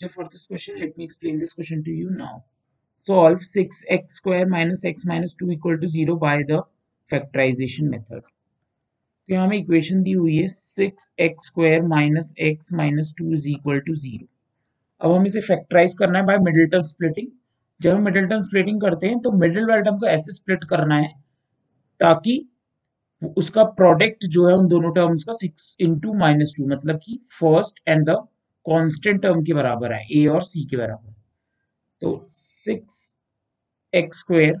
structure for this question. Let me explain this question to you now. Solve 6x square minus x minus 2 equal to 0 by the factorization method. तो यहाँ हमें equation दी हुई है six x square minus x minus two is equal to zero अब हम इसे factorise करना है बाय मिडिल टर्म स्प्लिटिंग जब हम मिडिल टर्म स्प्लिटिंग करते हैं तो मिडिल वाले टर्म को ऐसे स्प्लिट करना है, ताकि उसका प्रोडक्ट जो है उन दोनों टर्म्स का सिक्स इंटू माइनस टू मतलब कि first and the constant term के बराबर है ए और सी के बराबर तो सिक्स एक्स स्क्वेयर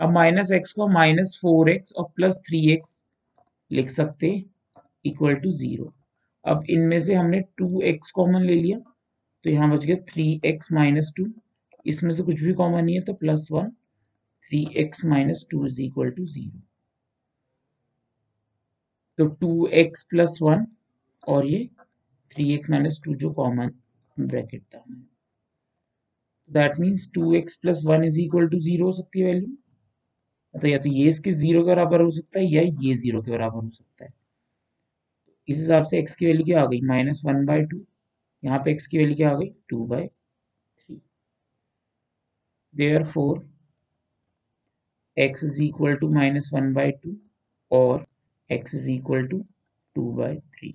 अब माइनस एक्स को माइनस फोर एक्स और प्लस थ्री एक्स लिख सकते इक्वल टू ज़ीरो अब इनमें से हमने टू एक्स कॉमन ले लिया तो यहाँ बच गया थ्री एक्स माइनस टू इसमें से कुछ भी कॉमन नहीं है तो plus one three x minus two is equal to zero तो टू एक्स प्लस वन और ये थ्री एक्स माइनस टू जो कॉमन ब्रैकेट था। That means two x plus one is equal to zero हो सकती है वैल्यू मतलब या तो ये इसके ज़ीरो के बराबर हो सकता है या ये ज़ीरो के बराबर हो सकता है। इस हिसाब से एक्स की वैल्यू क्या आ गई? माइनस वन बाय टू यहाँ पे एक्स की वैल्यू क्या आ गई? Two by three there four x is equal to minus one by two और x is equal to 2 by 3.